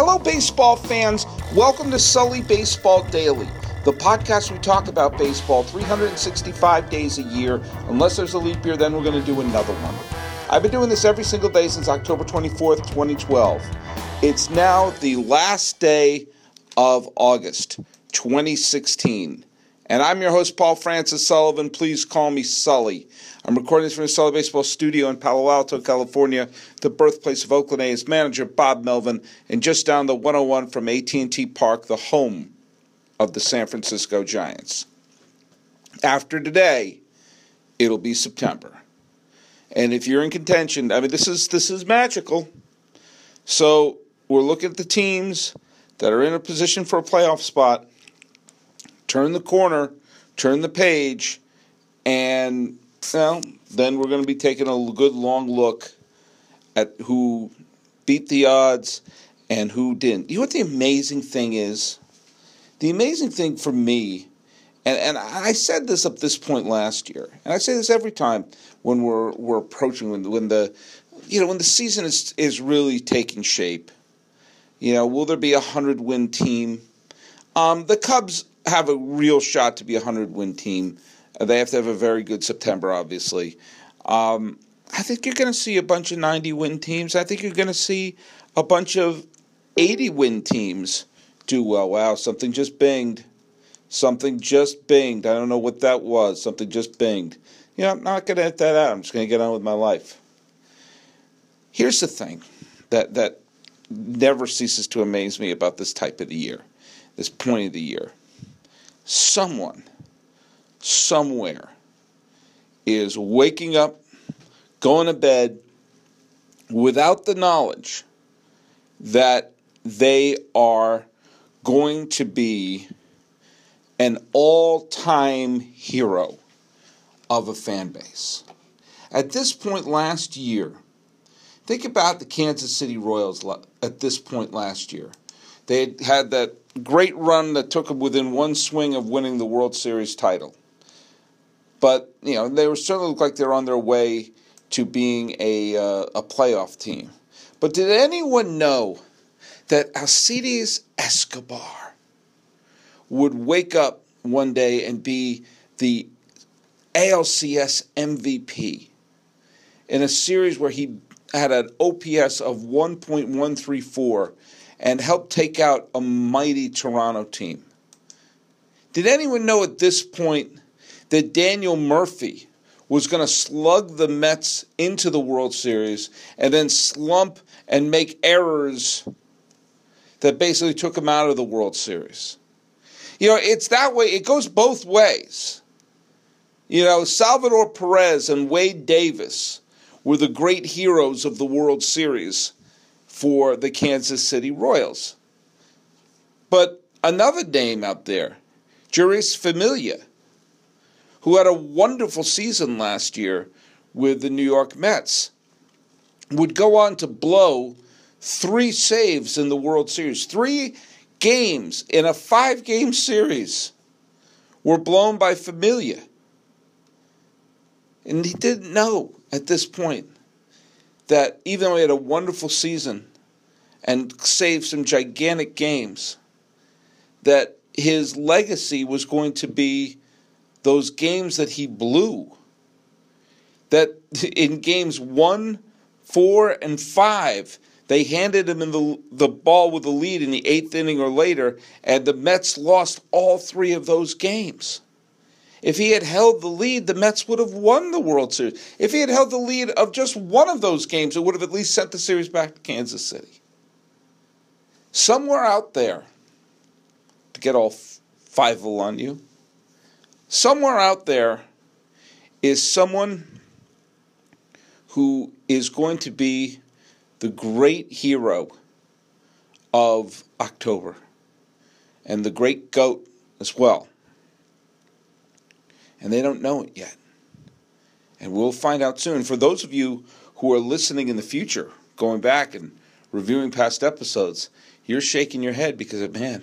Hello, baseball fans. Welcome to Sully Baseball Daily, the podcast we talk about baseball 365 days a year. Unless there's a leap year, then we're going to do another one. I've been doing this every single day since October 24th, 2012. It's now the last day of August 2016. And I'm your host, Paul Francis Sullivan. Please call me Sully. I'm recording this from the Sully Baseball Studio in Palo Alto, California, the birthplace of Oakland A's manager Bob Melvin, and just down the 101 from AT&T Park, the home of the San Francisco Giants. After today, it'll be September. And if you're in contention, I mean this is this is magical. So, we're looking at the teams that are in a position for a playoff spot turn the corner, turn the page, and well, then we're going to be taking a good long look at who beat the odds and who didn't. You know what the amazing thing is? The amazing thing for me, and, and I said this up this point last year, and I say this every time when we're we're approaching when, when the you know when the season is is really taking shape. You know, will there be a hundred win team? Um, the Cubs have a real shot to be a hundred win team. Uh, they have to have a very good September, obviously. Um, I think you're going to see a bunch of 90 win teams. I think you're going to see a bunch of 80 win teams do well. Wow, something just binged. Something just binged. I don't know what that was. Something just binged. You know, I'm not going to hit that out. I'm just going to get on with my life. Here's the thing that, that never ceases to amaze me about this type of the year, this point of the year someone, somewhere, is waking up, going to bed without the knowledge that they are going to be an all time hero of a fan base. At this point last year, think about the Kansas City Royals at this point last year. They had had that great run that took them within one swing of winning the World Series title. But you know they were certainly look like they're on their way to being a uh, a playoff team. But did anyone know that Alcides Escobar would wake up one day and be the ALCS MVP in a series where he had an OPS of 1.134 and helped take out a mighty Toronto team. Did anyone know at this point that Daniel Murphy was going to slug the Mets into the World Series and then slump and make errors that basically took him out of the World Series? You know, it's that way, it goes both ways. You know, Salvador Perez and Wade Davis were the great heroes of the World Series for the Kansas City Royals. But another name out there, Jeurys Familia, who had a wonderful season last year with the New York Mets, would go on to blow three saves in the World Series. Three games in a five game series were blown by Familia. And he didn't know at this point that even though he had a wonderful season and saved some gigantic games, that his legacy was going to be those games that he blew. That in games one, four, and five, they handed him the, the ball with the lead in the eighth inning or later, and the Mets lost all three of those games. If he had held the lead, the Mets would have won the World Series. If he had held the lead of just one of those games, it would have at least sent the series back to Kansas City. Somewhere out there, to get all five on you, somewhere out there is someone who is going to be the great hero of October and the great goat as well and they don't know it yet. And we'll find out soon. For those of you who are listening in the future, going back and reviewing past episodes, you're shaking your head because, of, man,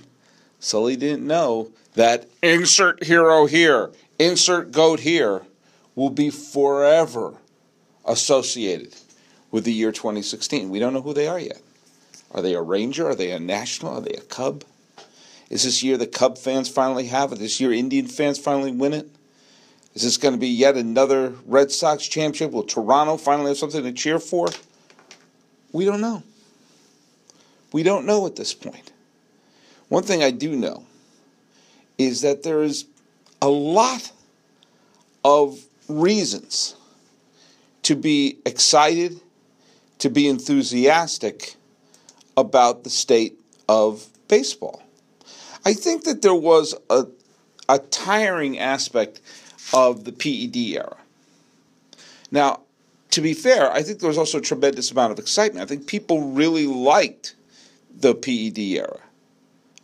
Sully didn't know that insert hero here, insert goat here, will be forever associated with the year 2016. We don't know who they are yet. Are they a Ranger? Are they a National? Are they a Cub? Is this year the Cub fans finally have it? This year Indian fans finally win it? Is this going to be yet another Red Sox championship? Will Toronto finally have something to cheer for? We don't know. We don't know at this point. One thing I do know is that there is a lot of reasons to be excited, to be enthusiastic about the state of baseball. I think that there was a, a tiring aspect of the PED era. Now, to be fair, I think there was also a tremendous amount of excitement. I think people really liked the PED era.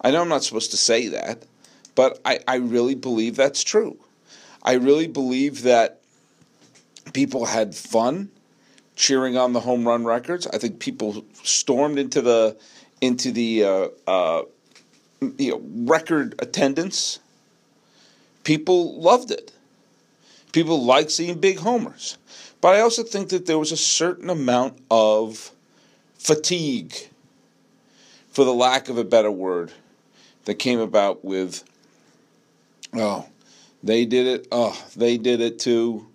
I know I'm not supposed to say that, but I, I really believe that's true. I really believe that people had fun cheering on the home run records. I think people stormed into the into the uh, uh, you know, record attendance. People loved it. People like seeing big homers. But I also think that there was a certain amount of fatigue, for the lack of a better word, that came about with, oh, they did it, oh, they did it too.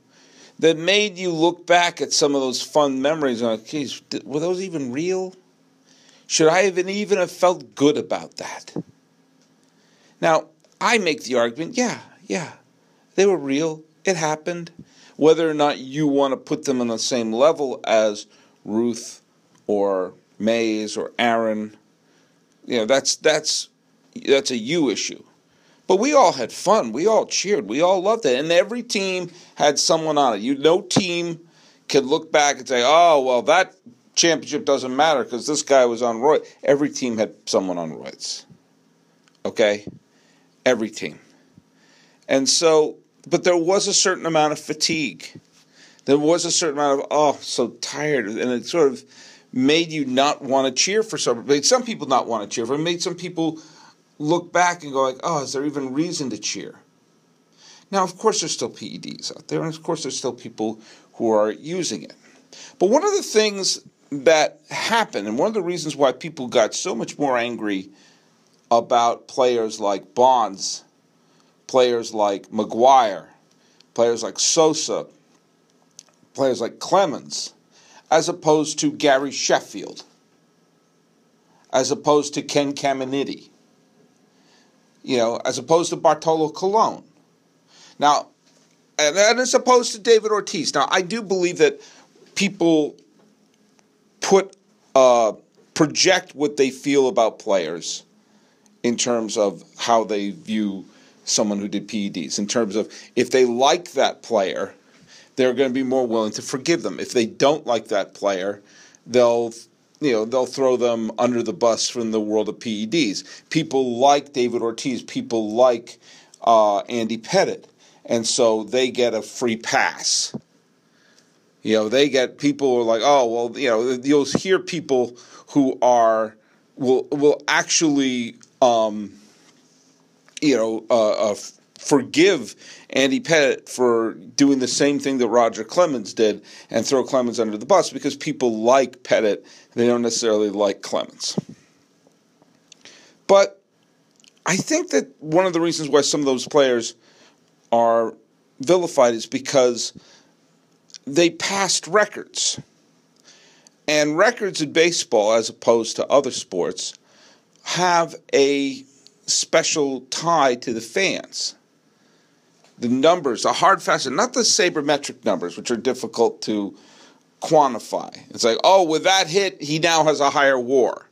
That made you look back at some of those fun memories and like, geez, were those even real? Should I have even have felt good about that? Now, I make the argument, yeah, yeah, they were real. It happened. Whether or not you want to put them on the same level as Ruth or Mays or Aaron, you know, that's that's that's a you issue. But we all had fun. We all cheered. We all loved it. And every team had someone on it. You no team could look back and say, "Oh, well, that championship doesn't matter because this guy was on Roy." Every team had someone on roids. Okay? Every team. And so, but there was a certain amount of fatigue. There was a certain amount of, oh, so tired. And it sort of made you not want to cheer for some. Made some people not want to cheer for. It made some people look back and go like, oh, is there even reason to cheer? Now, of course, there's still PEDs out there, and of course, there's still people who are using it. But one of the things that happened, and one of the reasons why people got so much more angry about players like Bonds, players like McGwire, players like Sosa, players like Clemens, as opposed to Gary Sheffield, as opposed to Ken Caminiti, you know, as opposed to Bartolo Colon. Now, and, and as opposed to David Ortiz. Now, I do believe that people put uh, project what they feel about players in terms of how they view someone who did PEDs. In terms of if they like that player, they're going to be more willing to forgive them. If they don't like that player, they'll you know they'll throw them under the bus from the world of PEDs. People like David Ortiz, people like uh, Andy Pettitte, and so they get a free pass. You know, they get people are like, oh well, you know, you'll hear people who are will will actually, um, you know, uh, uh, forgive Andy Pettitte for doing the same thing that Roger Clemens did and throw Clemens under the bus because people like Pettitte, they don't necessarily like Clemens. But I think that one of the reasons why some of those players are vilified is because they passed records. And records in baseball, as opposed to other sports, have a special tie to the fans the numbers, the hard fast, not the sabermetric numbers, which are difficult to quantify. It's like, oh, with that hit, he now has a higher WAR.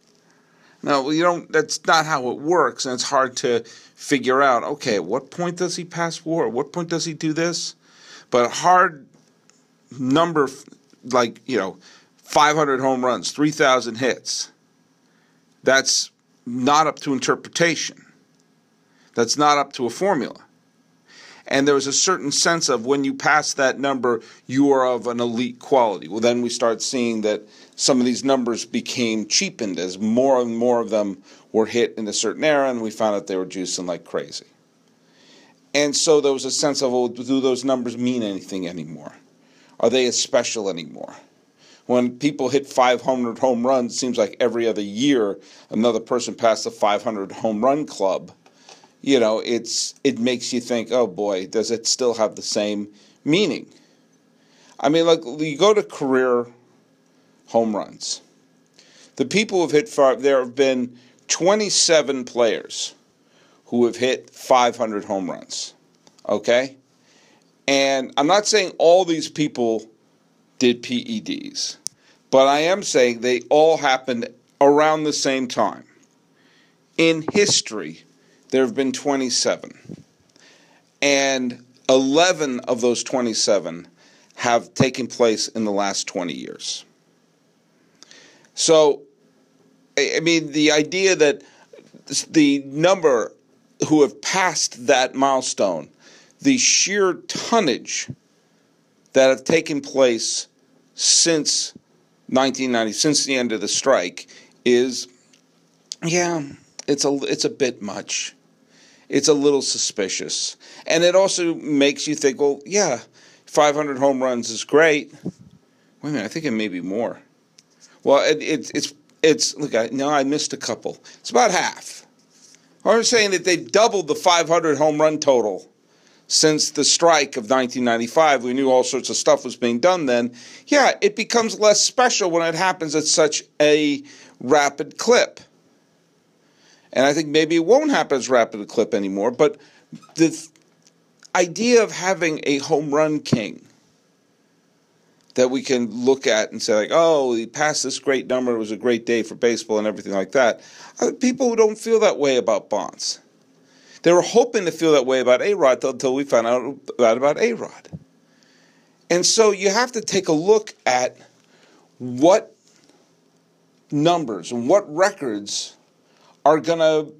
No, you don't. That's not how it works, and it's hard to figure out. Okay, at what point does he pass WAR? At what point does he do this? But hard number, like you know, 500 home runs, 3,000 hits. That's not up to interpretation. That's not up to a formula and there was a certain sense of when you pass that number, you are of an elite quality. Well, then we start seeing that some of these numbers became cheapened as more and more of them were hit in a certain era, and we found out they were juicing like crazy. And so there was a sense of, well, do those numbers mean anything anymore? Are they as special anymore? When people hit 500 home runs, it seems like every other year another person passed the 500 home run club. You know, it's it makes you think, oh boy, does it still have the same meaning? I mean, like you go to career home runs. The people who've hit five, there have been 27 players who have hit 500 home runs. Okay? And I'm not saying all these people did PEDs, but I am saying they all happened around the same time. In history, there have been 27. And 11 of those 27 have taken place in the last 20 years. So, I mean, the idea that the number who have passed that milestone, the sheer tonnage that have taken place since 1990, since the end of the strike, is, yeah, it's a it's a bit much. It's a little suspicious, and it also makes you think, well, yeah, 500 home runs is great. Wait a minute, I think it may be more. Well, it, it, it's it's look. I, no, I missed a couple. It's about half. I'm saying that they've doubled the 500 home run total since the strike of 1995. We knew all sorts of stuff was being done then. Yeah, it becomes less special when it happens at such a rapid clip. And I think maybe it won't happen as rapid a clip anymore. But the th- idea of having a home run king that we can look at and say like, oh, he passed this great number. It was a great day for baseball and everything like that. Uh, people who don't feel that way about Bonds. They were hoping to feel that way about A Rod until we found out about A Rod. And so you have to take a look at what numbers and what records are going to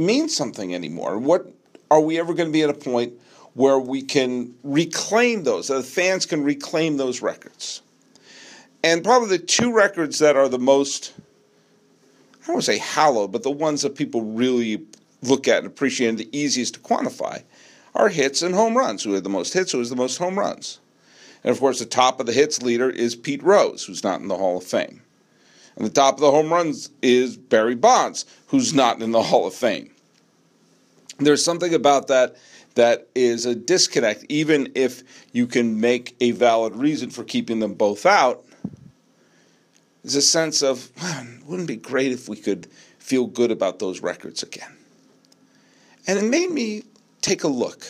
mean something anymore. What are we ever going to be at a point where we can reclaim those, the fans can reclaim those records. And probably the two records that are the most, I don't want to say hallowed, but the ones that people really look at and appreciate and the easiest to quantify are hits and home runs. Who had the most hits, who has the most home runs. And of course, the top of the hits leader is Pete Rose, who's not in the Hall of Fame. And the top of the home runs is Barry Bonds, who's not in the Hall of Fame. There's something about that that is a disconnect, even if you can make a valid reason for keeping them both out. There's a sense of, man, wouldn't it be great if we could feel good about those records again? And it made me take a look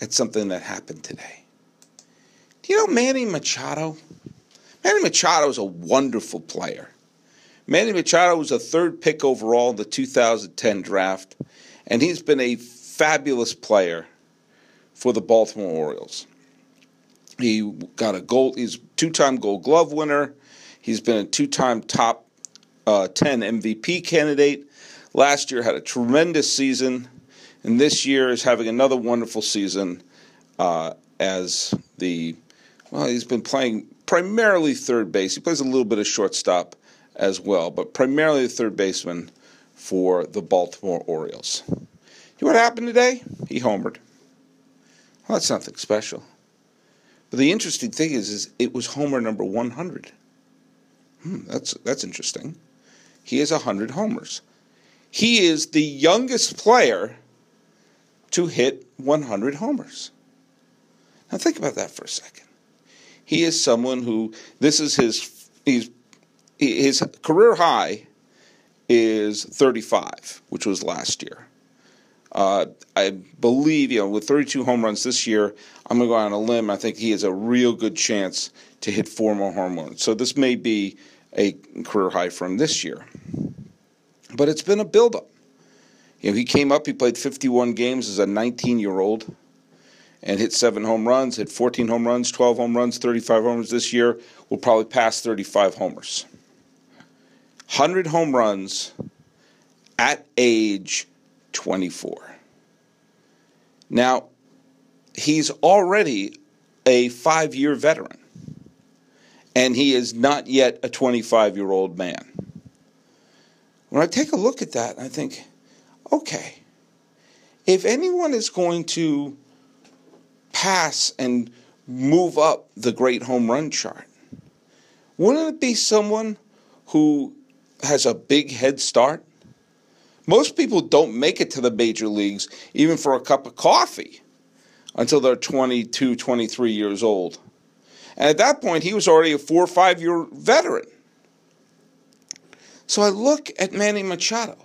at something that happened today. Do you know Manny Machado? Manny Machado is a wonderful player. Manny Machado was a third pick overall in the 2010 draft, and he's been a fabulous player for the Baltimore Orioles. He got a gold. He's two-time Gold Glove winner. He's been a two-time top uh, 10 MVP candidate. Last year had a tremendous season, and this year is having another wonderful season uh, as the well. He's been playing primarily third base. He plays a little bit of shortstop as well, but primarily the third baseman for the Baltimore Orioles. You know what happened today? He homered. Well, that's nothing special. But the interesting thing is, is it was homer number 100. Hmm, that's that's interesting. He has 100 homers. He is the youngest player to hit 100 homers. Now think about that for a second. He is someone who this is his he's his career high is 35, which was last year. Uh, I believe, you know, with 32 home runs this year, I'm going to go on a limb. I think he has a real good chance to hit four more home runs. So this may be a career high from this year. But it's been a buildup. You know, he came up, he played 51 games as a 19 year old and hit seven home runs, hit 14 home runs, 12 home runs, 35 homers this year. Will probably pass 35 homers. 100 home runs at age 24. Now, he's already a five year veteran, and he is not yet a 25 year old man. When I take a look at that, I think, okay, if anyone is going to pass and move up the great home run chart, Wouldn't it be someone who has a big head start? Most people don't make it to the major leagues even for a cup of coffee until they're 22, 23 years old. And at that point, he was already a four or five year veteran. So I look at Manny Machado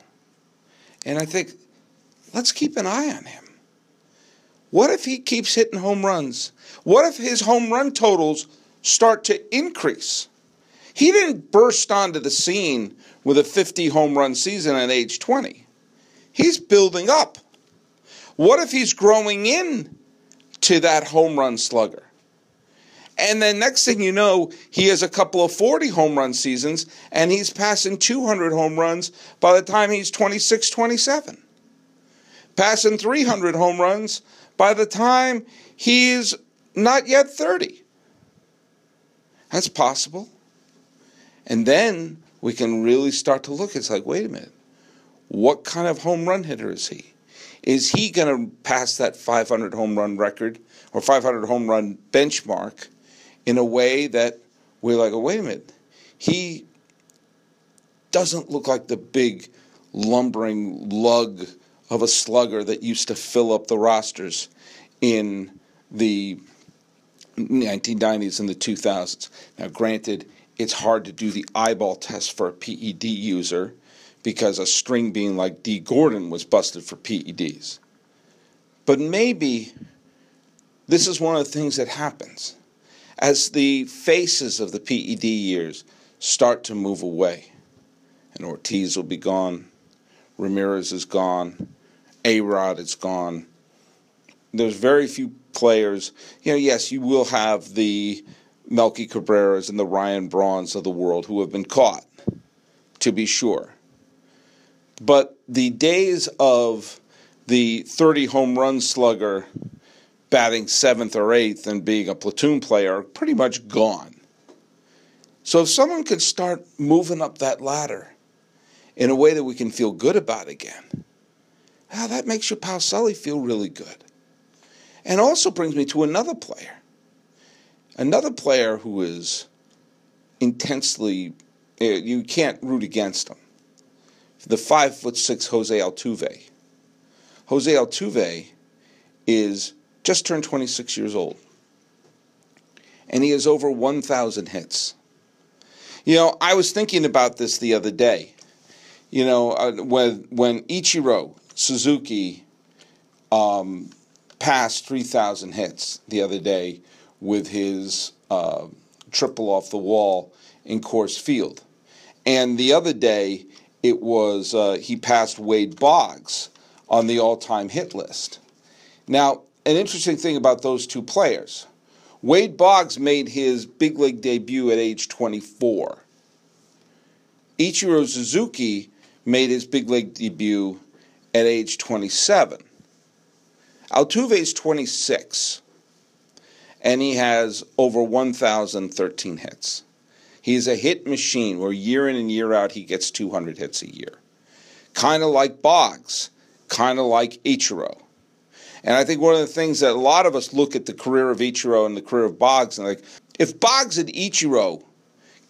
and I think, let's keep an eye on him. What if he keeps hitting home runs? What if his home run totals start to increase? He didn't burst onto the scene with a 50 home run season at age 20. He's building up. What if he's growing in to that home run slugger? And then next thing you know, he has a couple of 40 home run seasons and he's passing 200 home runs by the time he's 26, 27. Passing 300 home runs by the time he's not yet 30. That's possible. And then we can really start to look. It's like, wait a minute. What kind of home run hitter is he? Is he going to pass that 500 home run record or 500 home run benchmark in a way that we're like, oh, wait a minute, he doesn't look like the big lumbering lug of a slugger that used to fill up the rosters in the 1990s and the 2000s. Now, granted, it's hard to do the eyeball test for a PED user because a string being like Dee Gordon was busted for PEDs. But maybe this is one of the things that happens as the faces of the PED years start to move away, and Ortiz will be gone, Ramirez is gone, A Rod is gone. There's very few players. You know, yes, you will have the Melky Cabreras and the Ryan Brauns of the world who have been caught, to be sure. But the days of the 30 home run slugger batting seventh or eighth and being a platoon player are pretty much gone. So if someone could start moving up that ladder in a way that we can feel good about again, ah, that makes your pal Sully feel really good. And also brings me to another player. Another player who is intensely, eh, you can't root against him. The five foot six Jose Altuve. Jose Altuve is just turned 26 years old. And he has over 1,000 hits. You know, I was thinking about this the other day. You know, uh, when, when Ichiro Suzuki um, passed 3,000 hits the other day with his uh, triple off the wall in Coors Field. And the other day, it was uh, he passed Wade Boggs on the all time hit list. Now, an interesting thing about those two players. Wade Boggs made his big league debut at age 24. Ichiro Suzuki made his big league debut at age 27. Altuve is 26, and he has over 1,013 hits. He's a hit machine where year in and year out he gets 200 hits a year. Kind of like Boggs, kind of like Ichiro. And I think one of the things that a lot of us look at the career of Ichiro and the career of Boggs, and like, if Boggs and Ichiro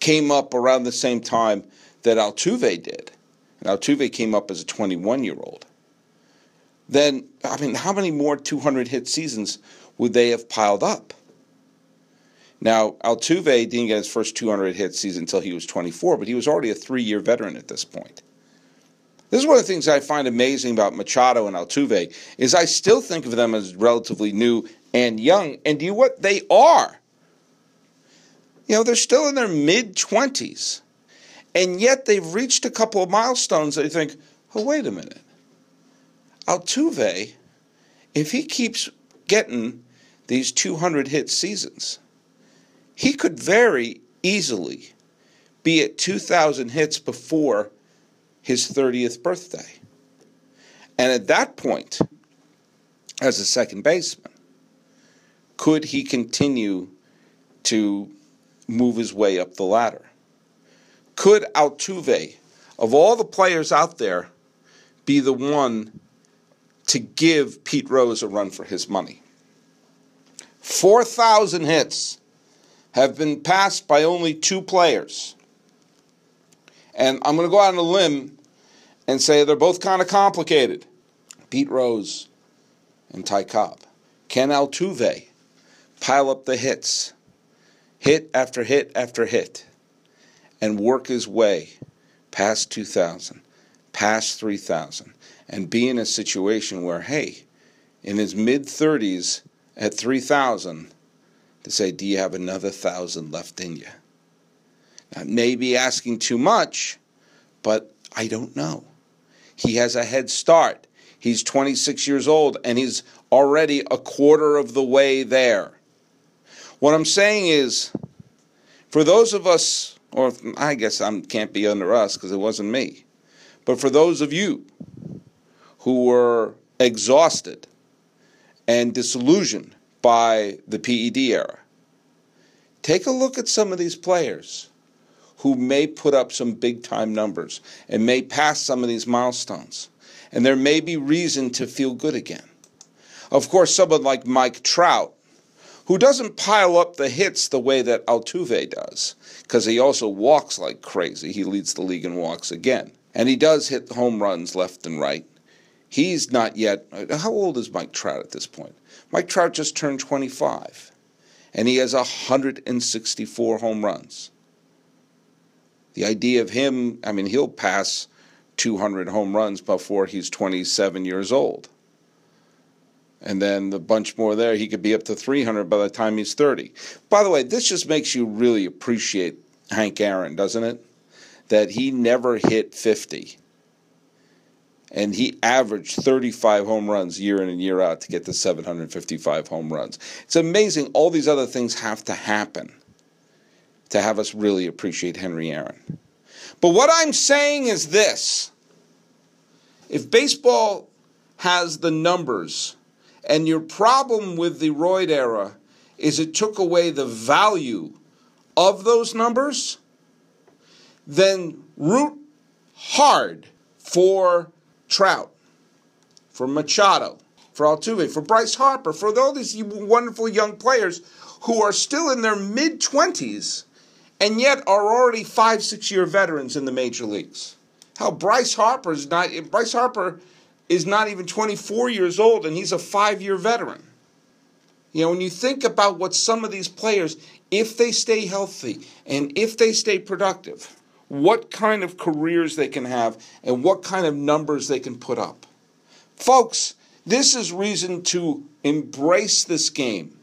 came up around the same time that Altuve did, and Altuve came up as a 21 year old, then, I mean, how many more 200 hit seasons would they have piled up? Now, Altuve didn't get his first 200 hit season until he was 24, but he was already a three year veteran at this point. This is one of the things I find amazing about Machado and Altuve is I still think of them as relatively new and young. And do you know what they are? You know, they're still in their mid 20s. And yet they've reached a couple of milestones that you think, oh, wait a minute. Altuve, if he keeps getting these 200 hit seasons, he could very easily be at 2,000 hits before his 30th birthday. And at that point, as a second baseman, could he continue to move his way up the ladder? Could Altuve, of all the players out there, be the one to give Pete Rose a run for his money? 4,000 hits have been passed by only two players. And I'm going to go out on a limb and say they're both kind of complicated. Pete Rose and Ty Cobb. Can Altuve pile up the hits, hit after hit after hit, and work his way past 2,000, past 3,000, and be in a situation where, hey, in his mid 30s at 3,000, to say, do you have another thousand left in you? That may be asking too much, but I don't know. He has a head start. He's 26 years old and he's already a quarter of the way there. What I'm saying is, for those of us, or I guess I can't be under us because it wasn't me, but for those of you who were exhausted and disillusioned by the PED era. Take a look at some of these players who may put up some big time numbers and may pass some of these milestones. And there may be reason to feel good again. Of course, someone like Mike Trout, who doesn't pile up the hits the way that Altuve does, because he also walks like crazy. He leads the league in walks again. And he does hit home runs left and right. He's not yet. Uh, how old is Mike Trout at this point? Mike Trout just turned 25, and he has 164 home runs. The idea of him, I mean, he'll pass 200 home runs before he's 27 years old. And then the bunch more there, he could be up to 300 by the time he's 30. By the way, this just makes you really appreciate Hank Aaron, doesn't it? That he never hit 50 and he averaged 35 home runs year in and year out to get to 755 home runs. It's amazing. All these other things have to happen to have us really appreciate Henry Aaron. But what I'm saying is this if baseball has the numbers, and your problem with the Royd era is it took away the value of those numbers, then root hard for Trout, for Machado, for Altuve, for Bryce Harper, for all these wonderful young players who are still in their mid 20s and yet are already five, six year veterans in the major leagues. How Bryce Harper is not Bryce Harper is not even 24 years old and he's a five year veteran. You know, when you think about what some of these players, if they stay healthy and if they stay productive, what kind of careers they can have and what kind of numbers they can put up. Folks, this is reason to embrace this game.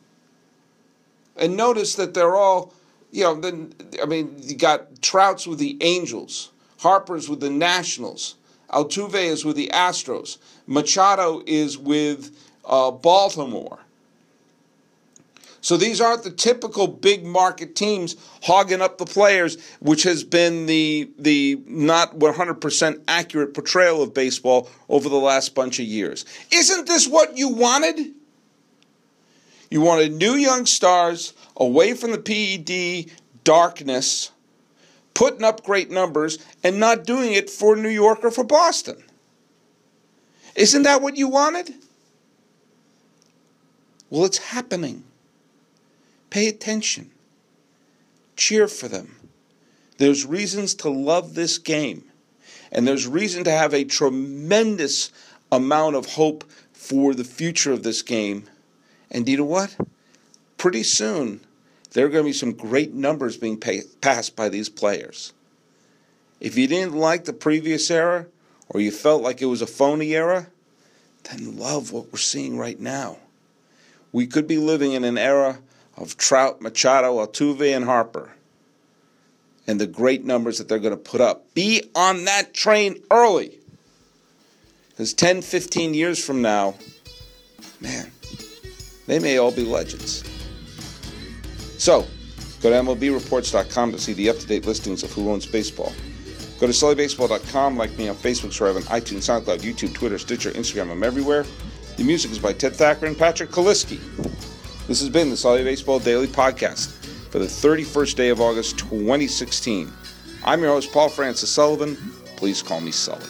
And notice that they're all, you know, then I mean, you got Trouts with the Angels, Harper's with the Nationals, Altuve is with the Astros, Machado is with uh, Baltimore. So these aren't the typical big market teams hogging up the players, which has been the the not 100% accurate portrayal of baseball over the last bunch of years. Isn't this what you wanted? You wanted new young stars away from the PED darkness, putting up great numbers and not doing it for New York or for Boston. Isn't that what you wanted? Well, it's happening. Pay attention. Cheer for them. There's reasons to love this game. And there's reason to have a tremendous amount of hope for the future of this game. And you know what? Pretty soon, there are going to be some great numbers being pay- passed by these players. If you didn't like the previous era, or you felt like it was a phony era, then love what we're seeing right now. We could be living in an era of Trout, Machado, Altuve, and Harper, and the great numbers that they're going to put up. Be on that train early. Because 10, 15 years from now, man, they may all be legends. So, go to MLBReports.com to see the up to date listings of who owns baseball. Go to SullyBaseball.com, like me on Facebook, subscribe on iTunes, SoundCloud, YouTube, Twitter, Stitcher, Instagram. I'm everywhere. The music is by Ted Thacker and Patrick Kaliski. This has been the Sully Baseball Daily Podcast for the 31st day of August 2016. I'm your host, Paul Francis Sullivan. Please call me Sully.